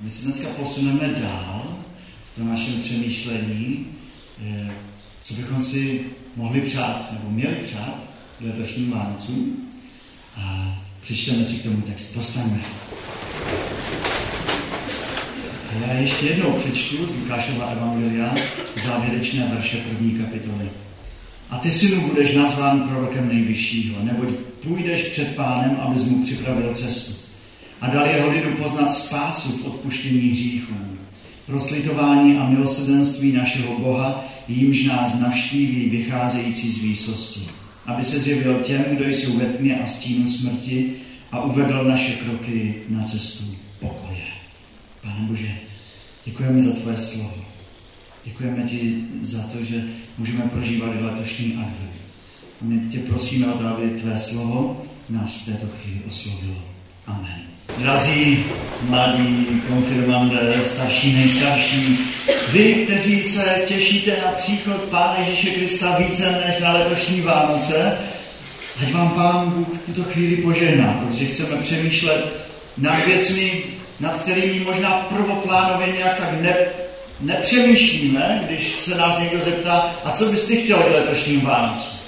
My se dneska posuneme dál v tom našem přemýšlení, eh, co bychom si mohli přát, nebo měli přát k letošním Vánocům. A přečteme si k tomu text. Postaňme. Já ještě jednou přečtu z Lukášova Evangelia závěrečné verše první kapitoly. A ty, synu, budeš nazván prorokem nejvyššího, neboť půjdeš před pánem, abys mu připravil cestu. A dal jeho lidu poznat spásu v odpuštění hříchů, proslitování a milosedenství našeho Boha, jímž nás navštíví vycházející z výsosti. Aby se zjevil těm, kdo jsou ve tmě a stínu smrti a uvedl naše kroky na cestu pokoje. Pane Bože, děkujeme za tvoje slovo. Děkujeme ti za to, že můžeme prožívat letošní advent. A my tě prosíme o aby tvé slovo nás v této chvíli oslovilo. Amen. Drazí mladí konfirmandé, starší, nejstarší, vy, kteří se těšíte na příchod Pána Ježíše Krista více než na letošní Vánoce, ať vám Pán Bůh tuto chvíli požehná, protože chceme přemýšlet nad věcmi, nad kterými možná prvoplánově nějak tak ne, nepřemýšlíme, když se nás někdo zeptá, a co byste chtěli k letošním Vánocům?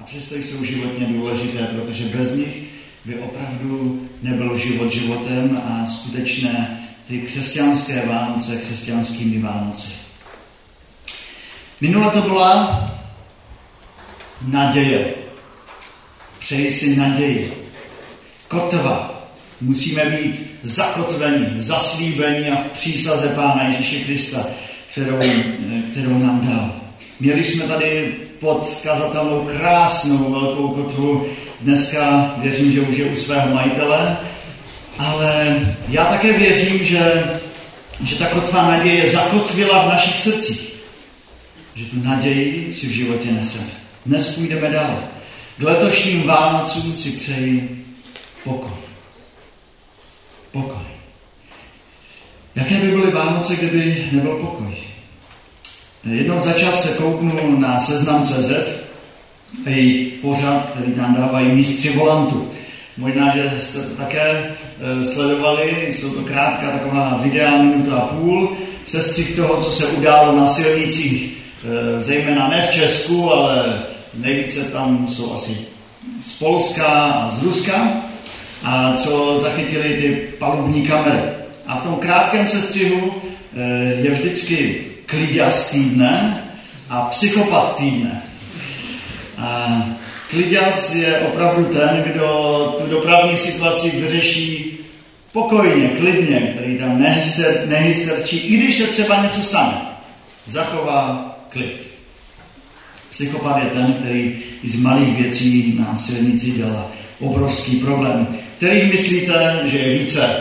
A přesto jsou životně důležité, protože bez nich by opravdu nebyl život životem a skutečné ty křesťanské Vánoce křesťanskými Vánoci. Minule to byla naděje. Přeji si naději. Kotva. Musíme být zakotveni, zaslíbeni a v přísaze Pána Ježíše Krista, kterou, kterou nám dal. Měli jsme tady pod kazatelnou krásnou velkou kotvu. Dneska věřím, že už je u svého majitele, ale já také věřím, že, že ta kotva naděje zakotvila v našich srdcích. Že tu naději si v životě neseme. Dnes půjdeme dál. K letošním Vánocům si přeji pokoj. Pokoj. Jaké by byly Vánoce, kdyby nebyl pokoj? Jednou za čas se kouknu na seznam.cz a jejich pořad, který tam dávají mistři volantu. Možná, že jste to také e, sledovali, jsou to krátká taková videa, minuta a půl, sestřih toho, co se událo na silnicích, e, zejména ne v Česku, ale nejvíce tam jsou asi z Polska a z Ruska, a co zachytili ty palubní kamery. A v tom krátkém sestřihu e, je vždycky kliďas týdne a psychopat týdne. A kliďas je opravdu ten, kdo tu dopravní situaci vyřeší pokojně, klidně, který tam nehyster, nehysterčí, i když se třeba něco stane. Zachová klid. Psychopat je ten, který z malých věcí na silnici dělá obrovský problém. Který myslíte, že je více?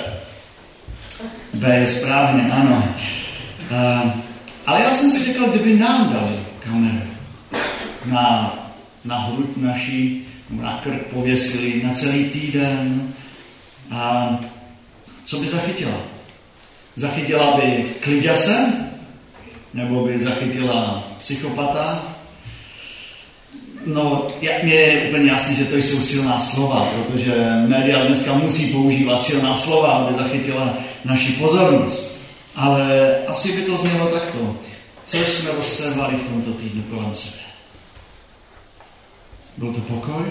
B je správně, ano. Uh, ale já jsem si řekl, kdyby nám dali kameru na, na hruď naší, na krk pověsili na celý týden, a co by zachytila? Zachytila by kliděse? Nebo by zachytila psychopata? No, mně je úplně jasný, že to jsou silná slova, protože média dneska musí používat silná slova, aby zachytila naši pozornost. Ale asi by to znělo takto. Co jsme rozsevali v tomto týdnu kolem sebe? Byl to pokoj?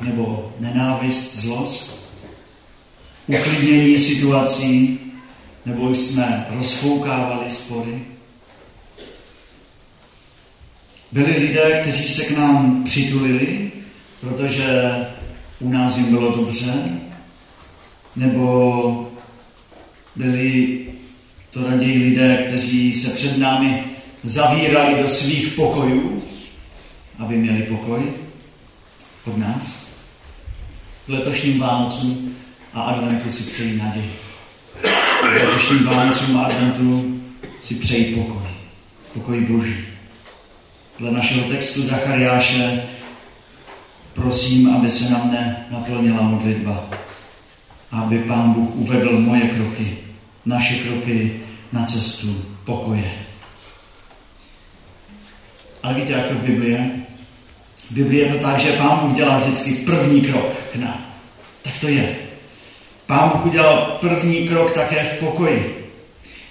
Nebo nenávist, zlost? Uklidnění situací? Nebo jsme rozfoukávali spory? Byli lidé, kteří se k nám přitulili, protože u nás jim bylo dobře, nebo byli to raději lidé, kteří se před námi zavírali do svých pokojů, aby měli pokoj od nás. V letošním Vánocům a adventu si přeji naději. V letošním Vánocům a adventu si přeji pokoj. Pokoj Boží. Dle našeho textu Zachariáše prosím, aby se na mne naplnila modlitba, aby Pán Bůh uvedl moje kroky, naše kroky na cestu pokoje. Ale víte, jak to v Biblii je? V Biblii je to tak, že Pán Bůh dělá vždycky první krok k nám. Tak to je. Pán Bůh udělal první krok také v pokoji.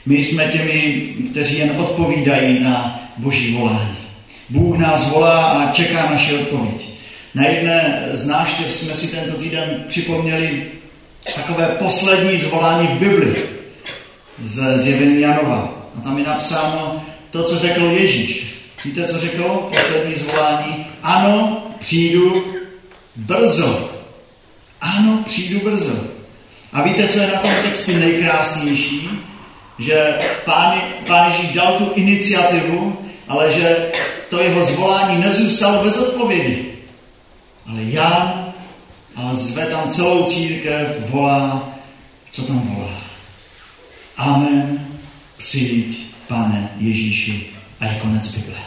My jsme těmi, kteří jen odpovídají na boží volání. Bůh nás volá a čeká naše odpověď. Na jedné z návštěv jsme si tento týden připomněli takové poslední zvolání v Bibli z zjevení Janova. A tam je napsáno to, co řekl Ježíš. Víte, co řekl? Poslední zvolání. Ano, přijdu brzo. Ano, přijdu brzo. A víte, co je na tom textu nejkrásnější? Že pán, pán Ježíš dal tu iniciativu, ale že to jeho zvolání nezůstalo bez odpovědi. Ale Jan a zve tam celou církev, volá, co tam volá? Amen, přijď, pane Ježíši. A je konec Bible.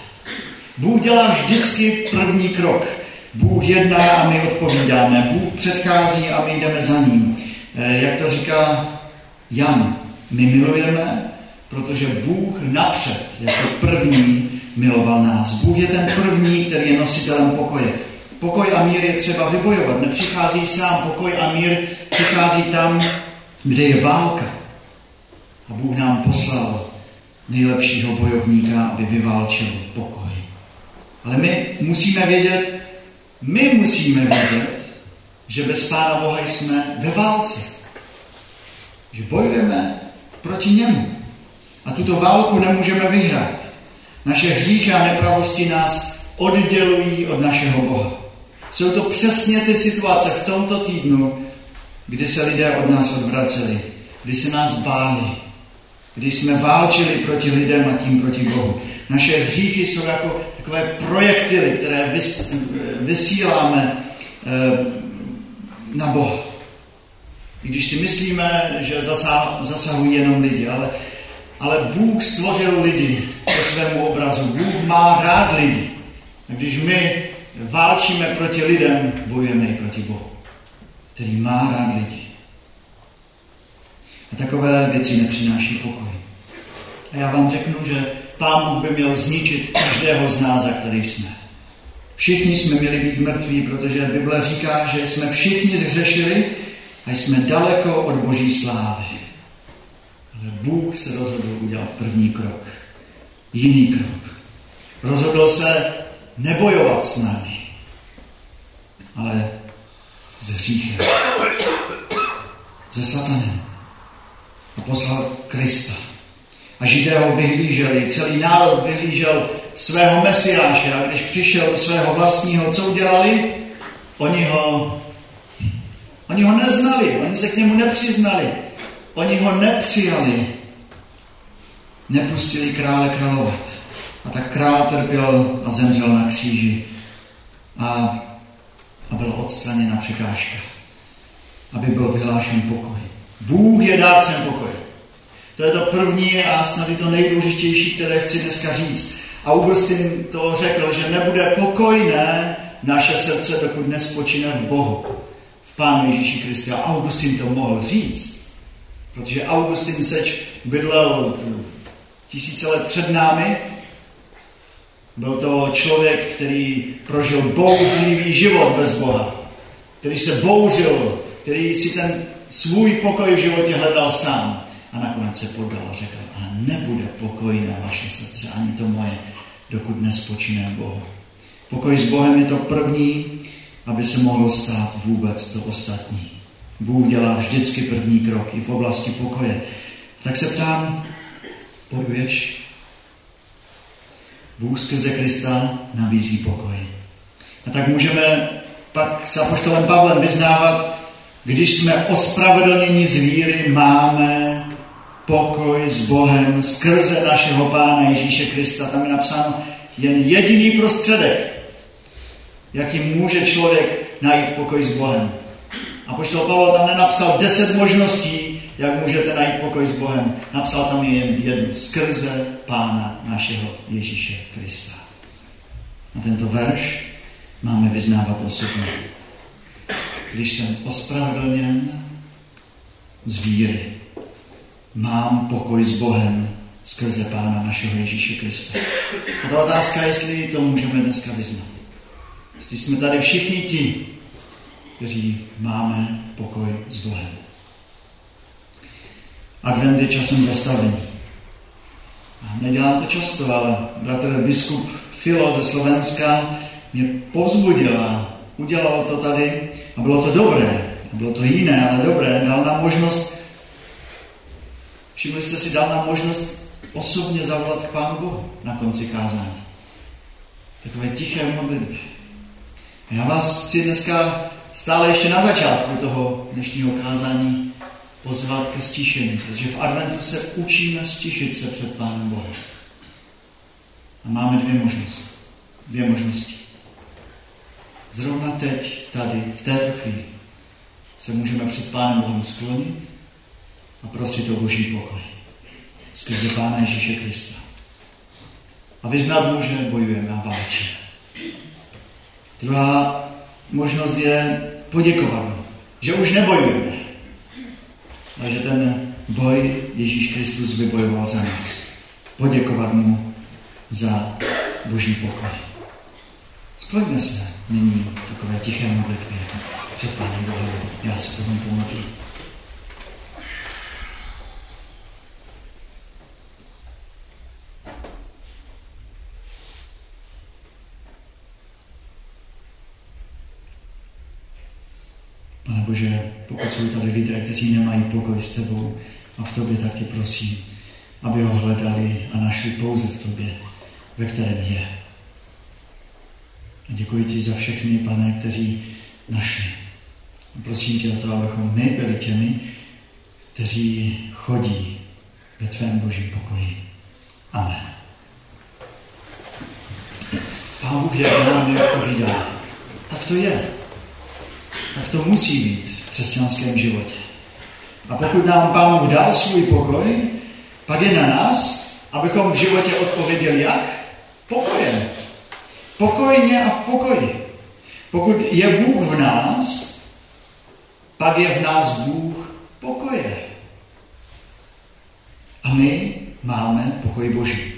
Bůh dělá vždycky první krok. Bůh jedná a my odpovídáme. Bůh předchází a my jdeme za ním. Eh, jak to říká Jan, my milujeme, protože Bůh napřed jako první miloval nás. Bůh je ten první, který je nositelem pokoje. Pokoj a mír je třeba vybojovat. Nepřichází sám. Pokoj a mír přichází tam, kde je válka. A Bůh nám poslal nejlepšího bojovníka, aby vyválčil pokoj. Ale my musíme vědět, my musíme vědět, že bez Pána Boha jsme ve válce. Že bojujeme proti němu. A tuto válku nemůžeme vyhrát. Naše hříchy a nepravosti nás oddělují od našeho Boha. Jsou to přesně ty situace v tomto týdnu, kdy se lidé od nás odvraceli, kdy se nás báli, kdy jsme válčili proti lidem a tím proti Bohu. Naše hříchy jsou jako takové projektily, které vys, vysíláme eh, na Boha. Když si myslíme, že zasahují jenom lidi, ale, ale Bůh stvořil lidi ke svému obrazu. Bůh má rád lidi. A když my válčíme proti lidem, bojujeme i proti Bohu, který má rád lidi. A takové věci nepřináší pokoj. A já vám řeknu, že Pán Bůh by měl zničit každého z nás, za který jsme. Všichni jsme měli být mrtví, protože Bible říká, že jsme všichni zhřešili a jsme daleko od boží slávy. Ale Bůh se rozhodl udělat první krok. Jiný krok. Rozhodl se nebojovat s námi, ale s hříchem. Se satanem. A poslal Krista. A židé ho vyhlíželi, celý národ vyhlížel svého mesiáše a když přišel do svého vlastního, co udělali? Oni ho, oni ho neznali, oni se k němu nepřiznali, oni ho nepřijali, nepustili krále královat. A tak král trpěl a zemřel na kříži a, a byl odstraněna překážka, aby byl vyhlášen pokoj. Bůh je dárcem pokoje. To je to první a snad i to nejdůležitější, které chci dneska říct. Augustin to řekl, že nebude pokojné naše srdce, dokud nespočine v Bohu, v Pánu Ježíši Kristi. A Augustin to mohl říct, protože Augustin seč bydlel tisíce let před námi. Byl to člověk, který prožil bouřlivý život bez Boha, který se bouřil, který si ten svůj pokoj v životě hledal sám. A nakonec se podal a řekl, a nebude pokojné vaše srdce, ani to moje, dokud nespočíne Bohu. Pokoj s Bohem je to první, aby se mohlo stát vůbec to ostatní. Bůh dělá vždycky první krok i v oblasti pokoje. Tak se ptám, bojuješ? Bůh skrze Krista nabízí pokoj. A tak můžeme pak s Apoštolem Pavlem vyznávat, když jsme ospravedlněni z víry, máme pokoj s Bohem skrze našeho Pána Ježíše Krista. Tam je napsáno jen jediný prostředek, jakým může člověk najít pokoj s Bohem. A poštol Pavel tam nenapsal deset možností, jak můžete najít pokoj s Bohem. Napsal tam jen jednu. Skrze Pána našeho Ježíše Krista. A tento verš máme vyznávat osobně. Když jsem ospravedlněn z víry, mám pokoj s Bohem skrze Pána našeho Ježíše Krista. A ta otázka, jestli to můžeme dneska vyznat. Jestli jsme tady všichni ti, kteří máme pokoj s Bohem. advent je časem zastavení. A nedělám to často, ale bratr biskup Filo ze Slovenska mě povzbudil a udělal to tady a bylo to dobré. Bylo to jiné, ale dobré. Dal nám možnost, všimli jste si, dal nám možnost osobně zavolat k Pánu Bohu na konci kázání. Takové tiché modlitby. Já vás chci dneska stále ještě na začátku toho dnešního kázání pozvat ke stišení, protože v adventu se učíme stišit se před Pánem Bohem. A máme dvě možnosti. Dvě možnosti. Zrovna teď, tady, v této chvíli, se můžeme před Pánem Bohem sklonit a prosit o Boží pokoj. Skrze Pána Ježíše Krista. A vyznat mu, že bojujeme a válčíme. Druhá možnost je poděkovat mu, že už nebojujeme, ale že ten boj Ježíš Kristus vybojoval za nás. Poděkovat mu za boží pokoj. Skloňme se nyní takové tiché modlitbě před Pánem Bohem. Já se potom pomodlím. Pane Bože, pokud jsou tady lidé, kteří nemají pokoj s Tebou a v Tobě, tak tě prosím, aby ho hledali a našli pouze v Tobě, ve kterém je. A děkuji ti za všechny, pane, kteří našli. Prosím tě o to, abychom my byli těmi, kteří chodí ve tvém božím pokoji. Amen. Pán Bůh je nám odpovídá. Tak to je. Tak to musí být v křesťanském životě. A pokud nám Pán Bůh dal svůj pokoj, pak je na nás, abychom v životě odpověděli jak? Pokojem. Pokojně a v pokoji. Pokud je Bůh v nás, pak je v nás Bůh pokoje. A my máme pokoj Boží.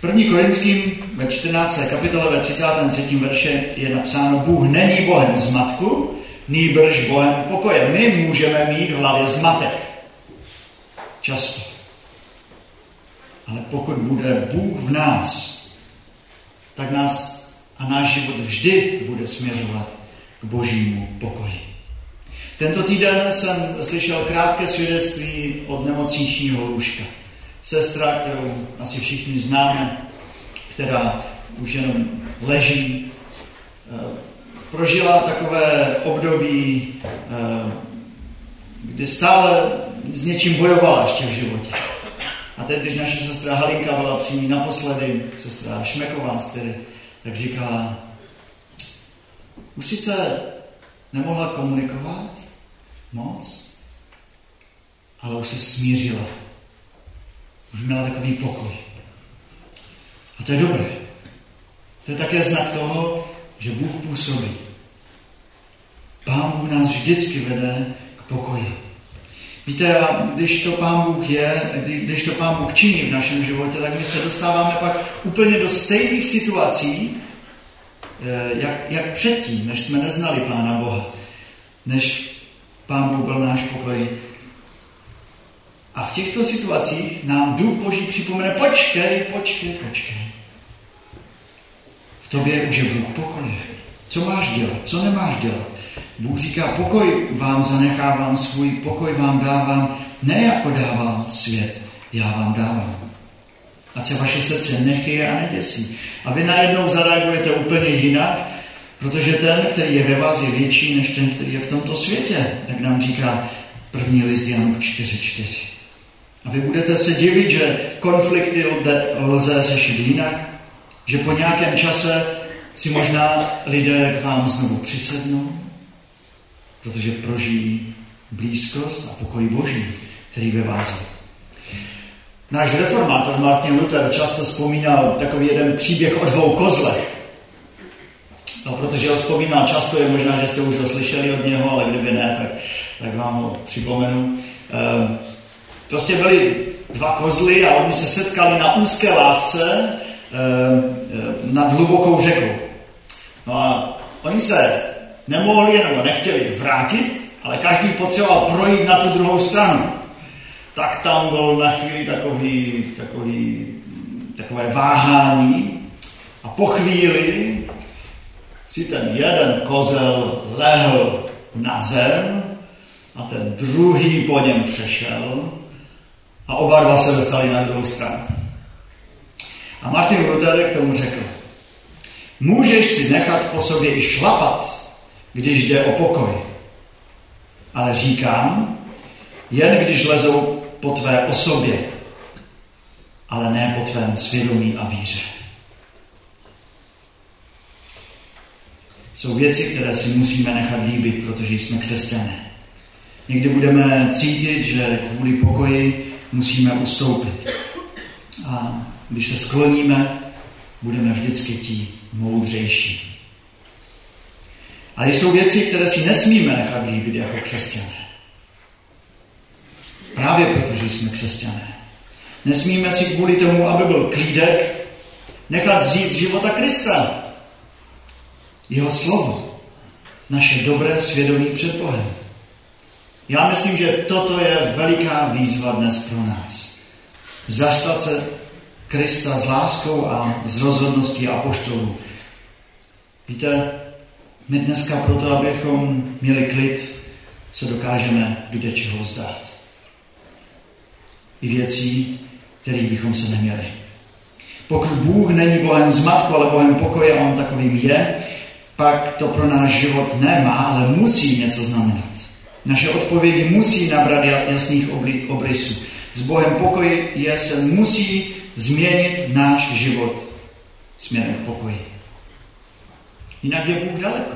První Korinským ve 14. kapitole ve 33. verše je napsáno Bůh není Bohem zmatku, nýbrž Bohem pokoje. My můžeme mít v hlavě zmatek. Často. Ale pokud bude Bůh v nás, tak nás a náš život vždy bude směřovat k božímu pokoji. Tento týden jsem slyšel krátké svědectví od nemocničního lůžka. Sestra, kterou asi všichni známe, která už jenom leží, eh, prožila takové období, eh, kdy stále s něčím bojovala ještě v životě. A teď, když naše sestra Halinka byla při ní naposledy, sestra Šmeková, tedy, tak říkala, už sice nemohla komunikovat moc, ale už se smířila. Už měla takový pokoj. A to je dobré. To je také znak toho, že Bůh působí. Pán Bůh nás vždycky vede k pokoji. Víte, a když to Pán Bůh je, když to Pán Bůh činí v našem životě, tak my se dostáváme pak úplně do stejných situací, eh, jak, jak předtím, než jsme neznali Pána Boha, než Pán Bůh byl náš pokoj. A v těchto situacích nám Duch Boží připomene, počkej, počkej, počkej. V tobě už je Bůh pokoje. Co máš dělat, co nemáš dělat? Bůh říká, pokoj vám zanechávám, svůj pokoj vám dávám, ne jako dává svět, já vám dávám. Ať se vaše srdce nechyje a neděsí. A vy najednou zareagujete úplně jinak, protože ten, který je ve vás, je větší než ten, který je v tomto světě, jak nám říká první list Janův 4.4. A vy budete se divit, že konflikty lze řešit jinak, že po nějakém čase si možná lidé k vám znovu přisednou, protože prožijí blízkost a pokoj Boží, který ve vás je. Náš reformátor Martin Luther často vzpomínal takový jeden příběh o dvou kozlech. No, protože ho vzpomínal často, je možná, že jste už ho slyšeli od něho, ale kdyby ne, tak, tak vám ho připomenu. E, prostě byly dva kozly a oni se setkali na úzké lávce e, nad hlubokou řekou. No a oni se nemohli nebo nechtěli vrátit, ale každý potřeboval projít na tu druhou stranu. tak tam byl na chvíli takový, takový, takové váhání a po chvíli si ten jeden kozel lehl na zem a ten druhý po něm přešel a oba dva se dostali na druhou stranu. A Martin Luther k tomu řekl, můžeš si nechat po sobě i šlapat, když jde o pokoj. Ale říkám, jen když lezou po tvé osobě, ale ne po tvém svědomí a víře. Jsou věci, které si musíme nechat líbit, protože jsme křesťané. Někdy budeme cítit, že kvůli pokoji musíme ustoupit. A když se skloníme, budeme vždycky ti moudřejší. Ale jsou věci, které si nesmíme nechat líbit jako křesťané. Právě protože jsme křesťané. Nesmíme si kvůli tomu, aby byl klídek, nechat vzít života Krista. Jeho slovo. Naše dobré svědomí před Bohem. Já myslím, že toto je veliká výzva dnes pro nás. Zastat se Krista s láskou a s rozhodností apoštolů. Víte, my dneska proto, abychom měli klid, se dokážeme kde čeho vzdát. I věcí, kterých bychom se neměli. Pokud Bůh není Bohem zmatku, ale Bohem pokoje a On takovým je, pak to pro náš život nemá, ale musí něco znamenat. Naše odpovědi musí nabrat jasných obrysů. S Bohem pokoji je, se musí změnit náš život směrem k pokoji. Jinak je Bůh daleko.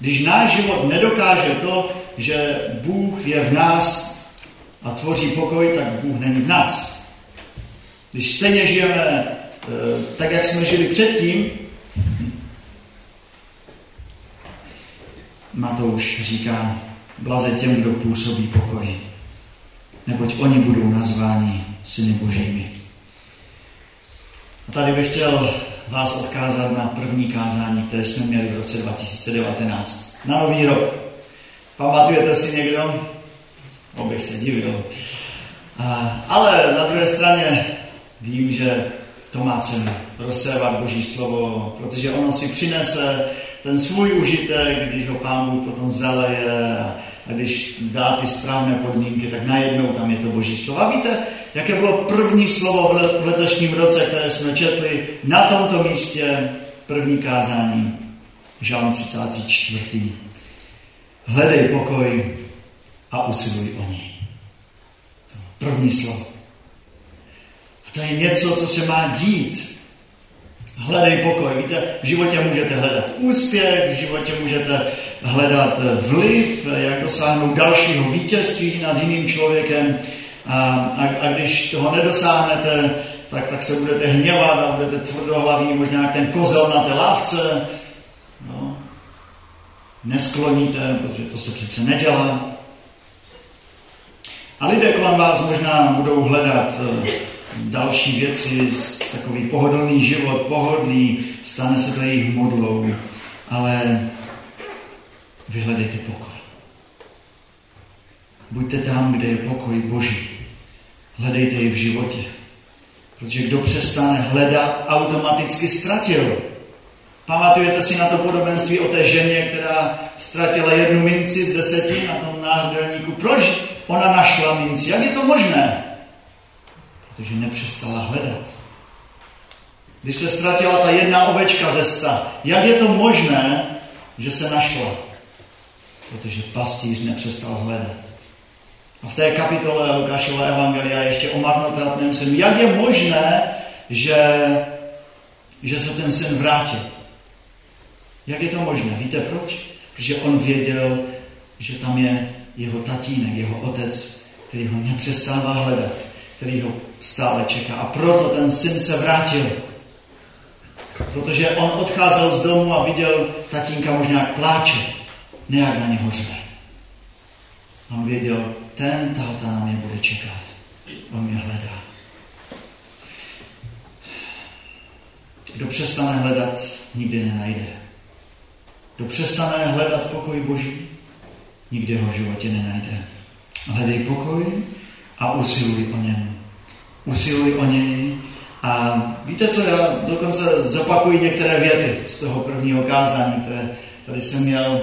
Když náš život nedokáže to, že Bůh je v nás a tvoří pokoj, tak Bůh není v nás. Když stejně žijeme eh, tak, jak jsme žili předtím, Matouš říká, blaze těm, kdo působí pokoj, neboť oni budou nazváni syny božími. A tady bych chtěl vás odkázat na první kázání, které jsme měli v roce 2019. Na nový rok. Pamatujete si někdo? Obych se divil. Ale na druhé straně vím, že to má cenu rozsévat Boží slovo, protože ono si přinese ten svůj užitek, když ho Pán Bůh potom zaleje a, a když dá ty správné podmínky, tak najednou tam je to Boží slovo. A víte, jaké bylo první slovo v letošním roce, které jsme četli na tomto místě, první kázání, Žálm 34. Hledej pokoj a usiluj o něj. První slovo. A to je něco, co se má dít. Hledej pokoj. Víte, v životě můžete hledat úspěch, v životě můžete hledat vliv, jak dosáhnout dalšího vítězství nad jiným člověkem. A, a, a když toho nedosáhnete, tak, tak se budete hněvat a budete tvrdohlaví, možná jak ten kozel na té lávce. No. Neskloníte, protože to se přece nedělá. A lidé kolem vás možná budou hledat eh, další věci, takový pohodlný život, pohodlný, stane se to jejich modlou, ale vyhledejte pokoj. Buďte tam, kde je pokoj Boží. Hledejte ji v životě. Protože kdo přestane hledat, automaticky ztratil. Pamatujete si na to podobenství o té ženě, která ztratila jednu minci z deseti na tom náhrdelníku. Proč ona našla minci? Jak je to možné? Protože nepřestala hledat. Když se ztratila ta jedna ovečka ze sta, jak je to možné, že se našla? Protože pastýř nepřestal hledat. A v té kapitole Lukášova Evangelia ještě o marnotratném synu. Jak je možné, že, že se ten syn vrátil? Jak je to možné? Víte proč? Protože on věděl, že tam je jeho tatínek, jeho otec, který ho nepřestává hledat, který ho stále čeká. A proto ten syn se vrátil. Protože on odcházel z domu a viděl tatínka možná jak pláče, ne jak na něho řve. On věděl, ten táta na mě bude čekat. On mě hledá. Kdo přestane hledat, nikdy nenajde. Kdo přestane hledat pokoj Boží, nikdy ho v životě nenajde. Hledej pokoj a usiluj o něm. Usiluj o něj a víte co, já dokonce zopakuji některé věty z toho prvního kázání, které tady jsem měl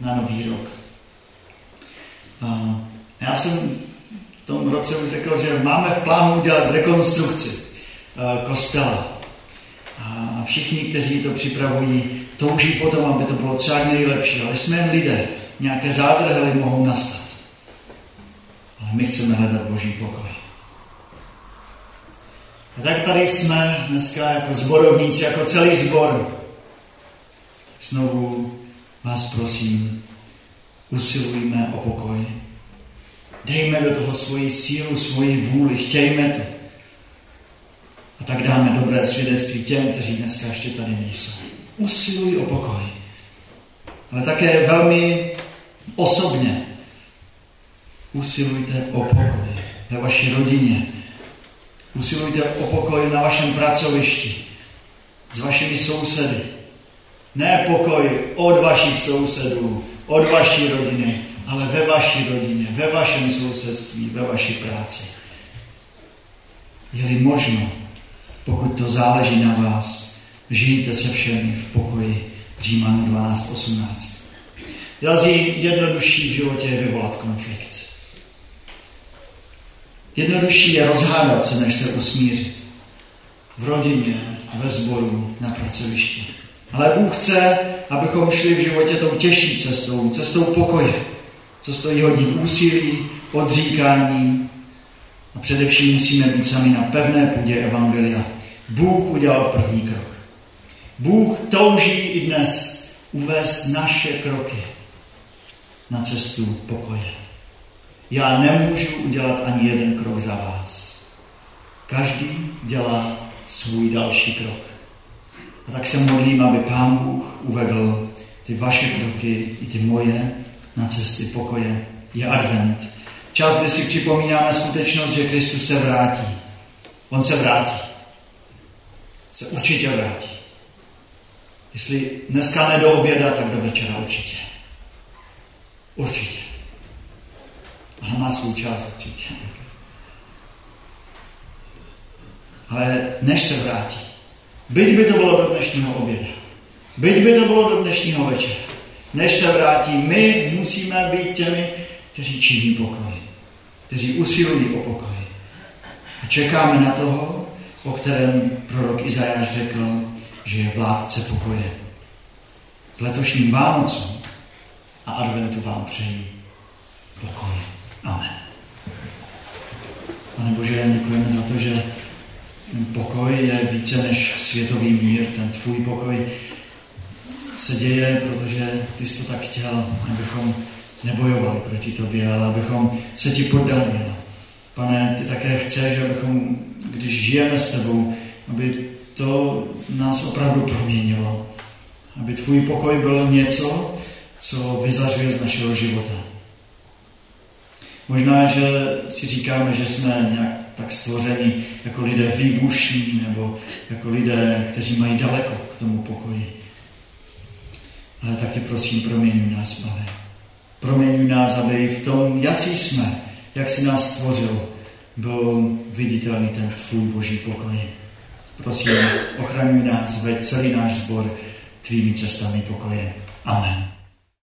na nový rok. A já jsem v tom roce už řekl, že máme v plánu udělat rekonstrukci eh, kostela. A všichni, kteří to připravují, touží potom, aby to bylo třeba nejlepší. Ale jsme jen lidé. Nějaké zádrhely mohou nastat. Ale my chceme hledat Boží pokoj. A tak tady jsme dneska jako zborovníci, jako celý zbor. Znovu vás prosím, usilujme o pokoj. Dejme do toho svoji sílu, svoji vůli, chtějme to. A tak dáme dobré svědectví těm, kteří dneska ještě tady nejsou. Usiluj o pokoj. Ale také velmi osobně usilujte o pokoj ve vaší rodině. Usilujte o pokoj na vašem pracovišti, s vašimi sousedy. Ne pokoj od vašich sousedů, od vaší rodiny, ale ve vaší rodině, ve vašem sousedství, ve vaší práci. Je-li možno, pokud to záleží na vás, žijte se všemi v pokoji. Římanů 12.18. Další jednodušší v životě je vyvolat konflikt. Jednodušší je rozhádat se, než se usmířit. V rodině, ve sboru, na pracovišti. Ale Bůh chce, abychom šli v životě tou těžší cestou, cestou pokoje, co stojí hodně úsilí, odříkání a především musíme být sami na pevné půdě Evangelia. Bůh udělal první krok. Bůh touží i dnes uvést naše kroky na cestu pokoje. Já nemůžu udělat ani jeden krok za vás. Každý dělá svůj další krok. A tak se modlím, aby Pán Bůh uvedl ty vaše kroky i ty moje na cesty pokoje. Je advent. Čas, kdy si připomínáme skutečnost, že Kristus se vrátí. On se vrátí. Se určitě vrátí. Jestli dneska ne do oběda, tak do večera určitě. Určitě. Svůj čas určitě. Ale než se vrátí, byť by to bylo do dnešního oběda, byť by to bylo do dnešního večera, než se vrátí, my musíme být těmi, kteří činí pokoj, kteří usilují o pokoj. A čekáme na toho, o kterém prorok Izajáš řekl, že je vládce pokoje. K letošním Vánocům a adventu vám přeji pokoj. Amen. Pane Bože, děkujeme za to, že pokoj je více než světový mír, ten tvůj pokoj se děje, protože ty jsi to tak chtěl, abychom nebojovali proti tobě, ale abychom se ti poddali. Pane, ty také chceš, abychom, když žijeme s tebou, aby to nás opravdu proměnilo. Aby tvůj pokoj byl něco, co vyzařuje z našeho života. Možná, že si říkáme, že jsme nějak tak stvořeni jako lidé výbušní nebo jako lidé, kteří mají daleko k tomu pokoji. Ale tak tě prosím, proměňuj nás, pane. Proměňuj nás, aby v tom, jaký jsme, jak jsi nás stvořil, byl viditelný ten tvůj boží pokoj. Prosím, ochraňuj nás, veď celý náš sbor tvými cestami pokoje. Amen.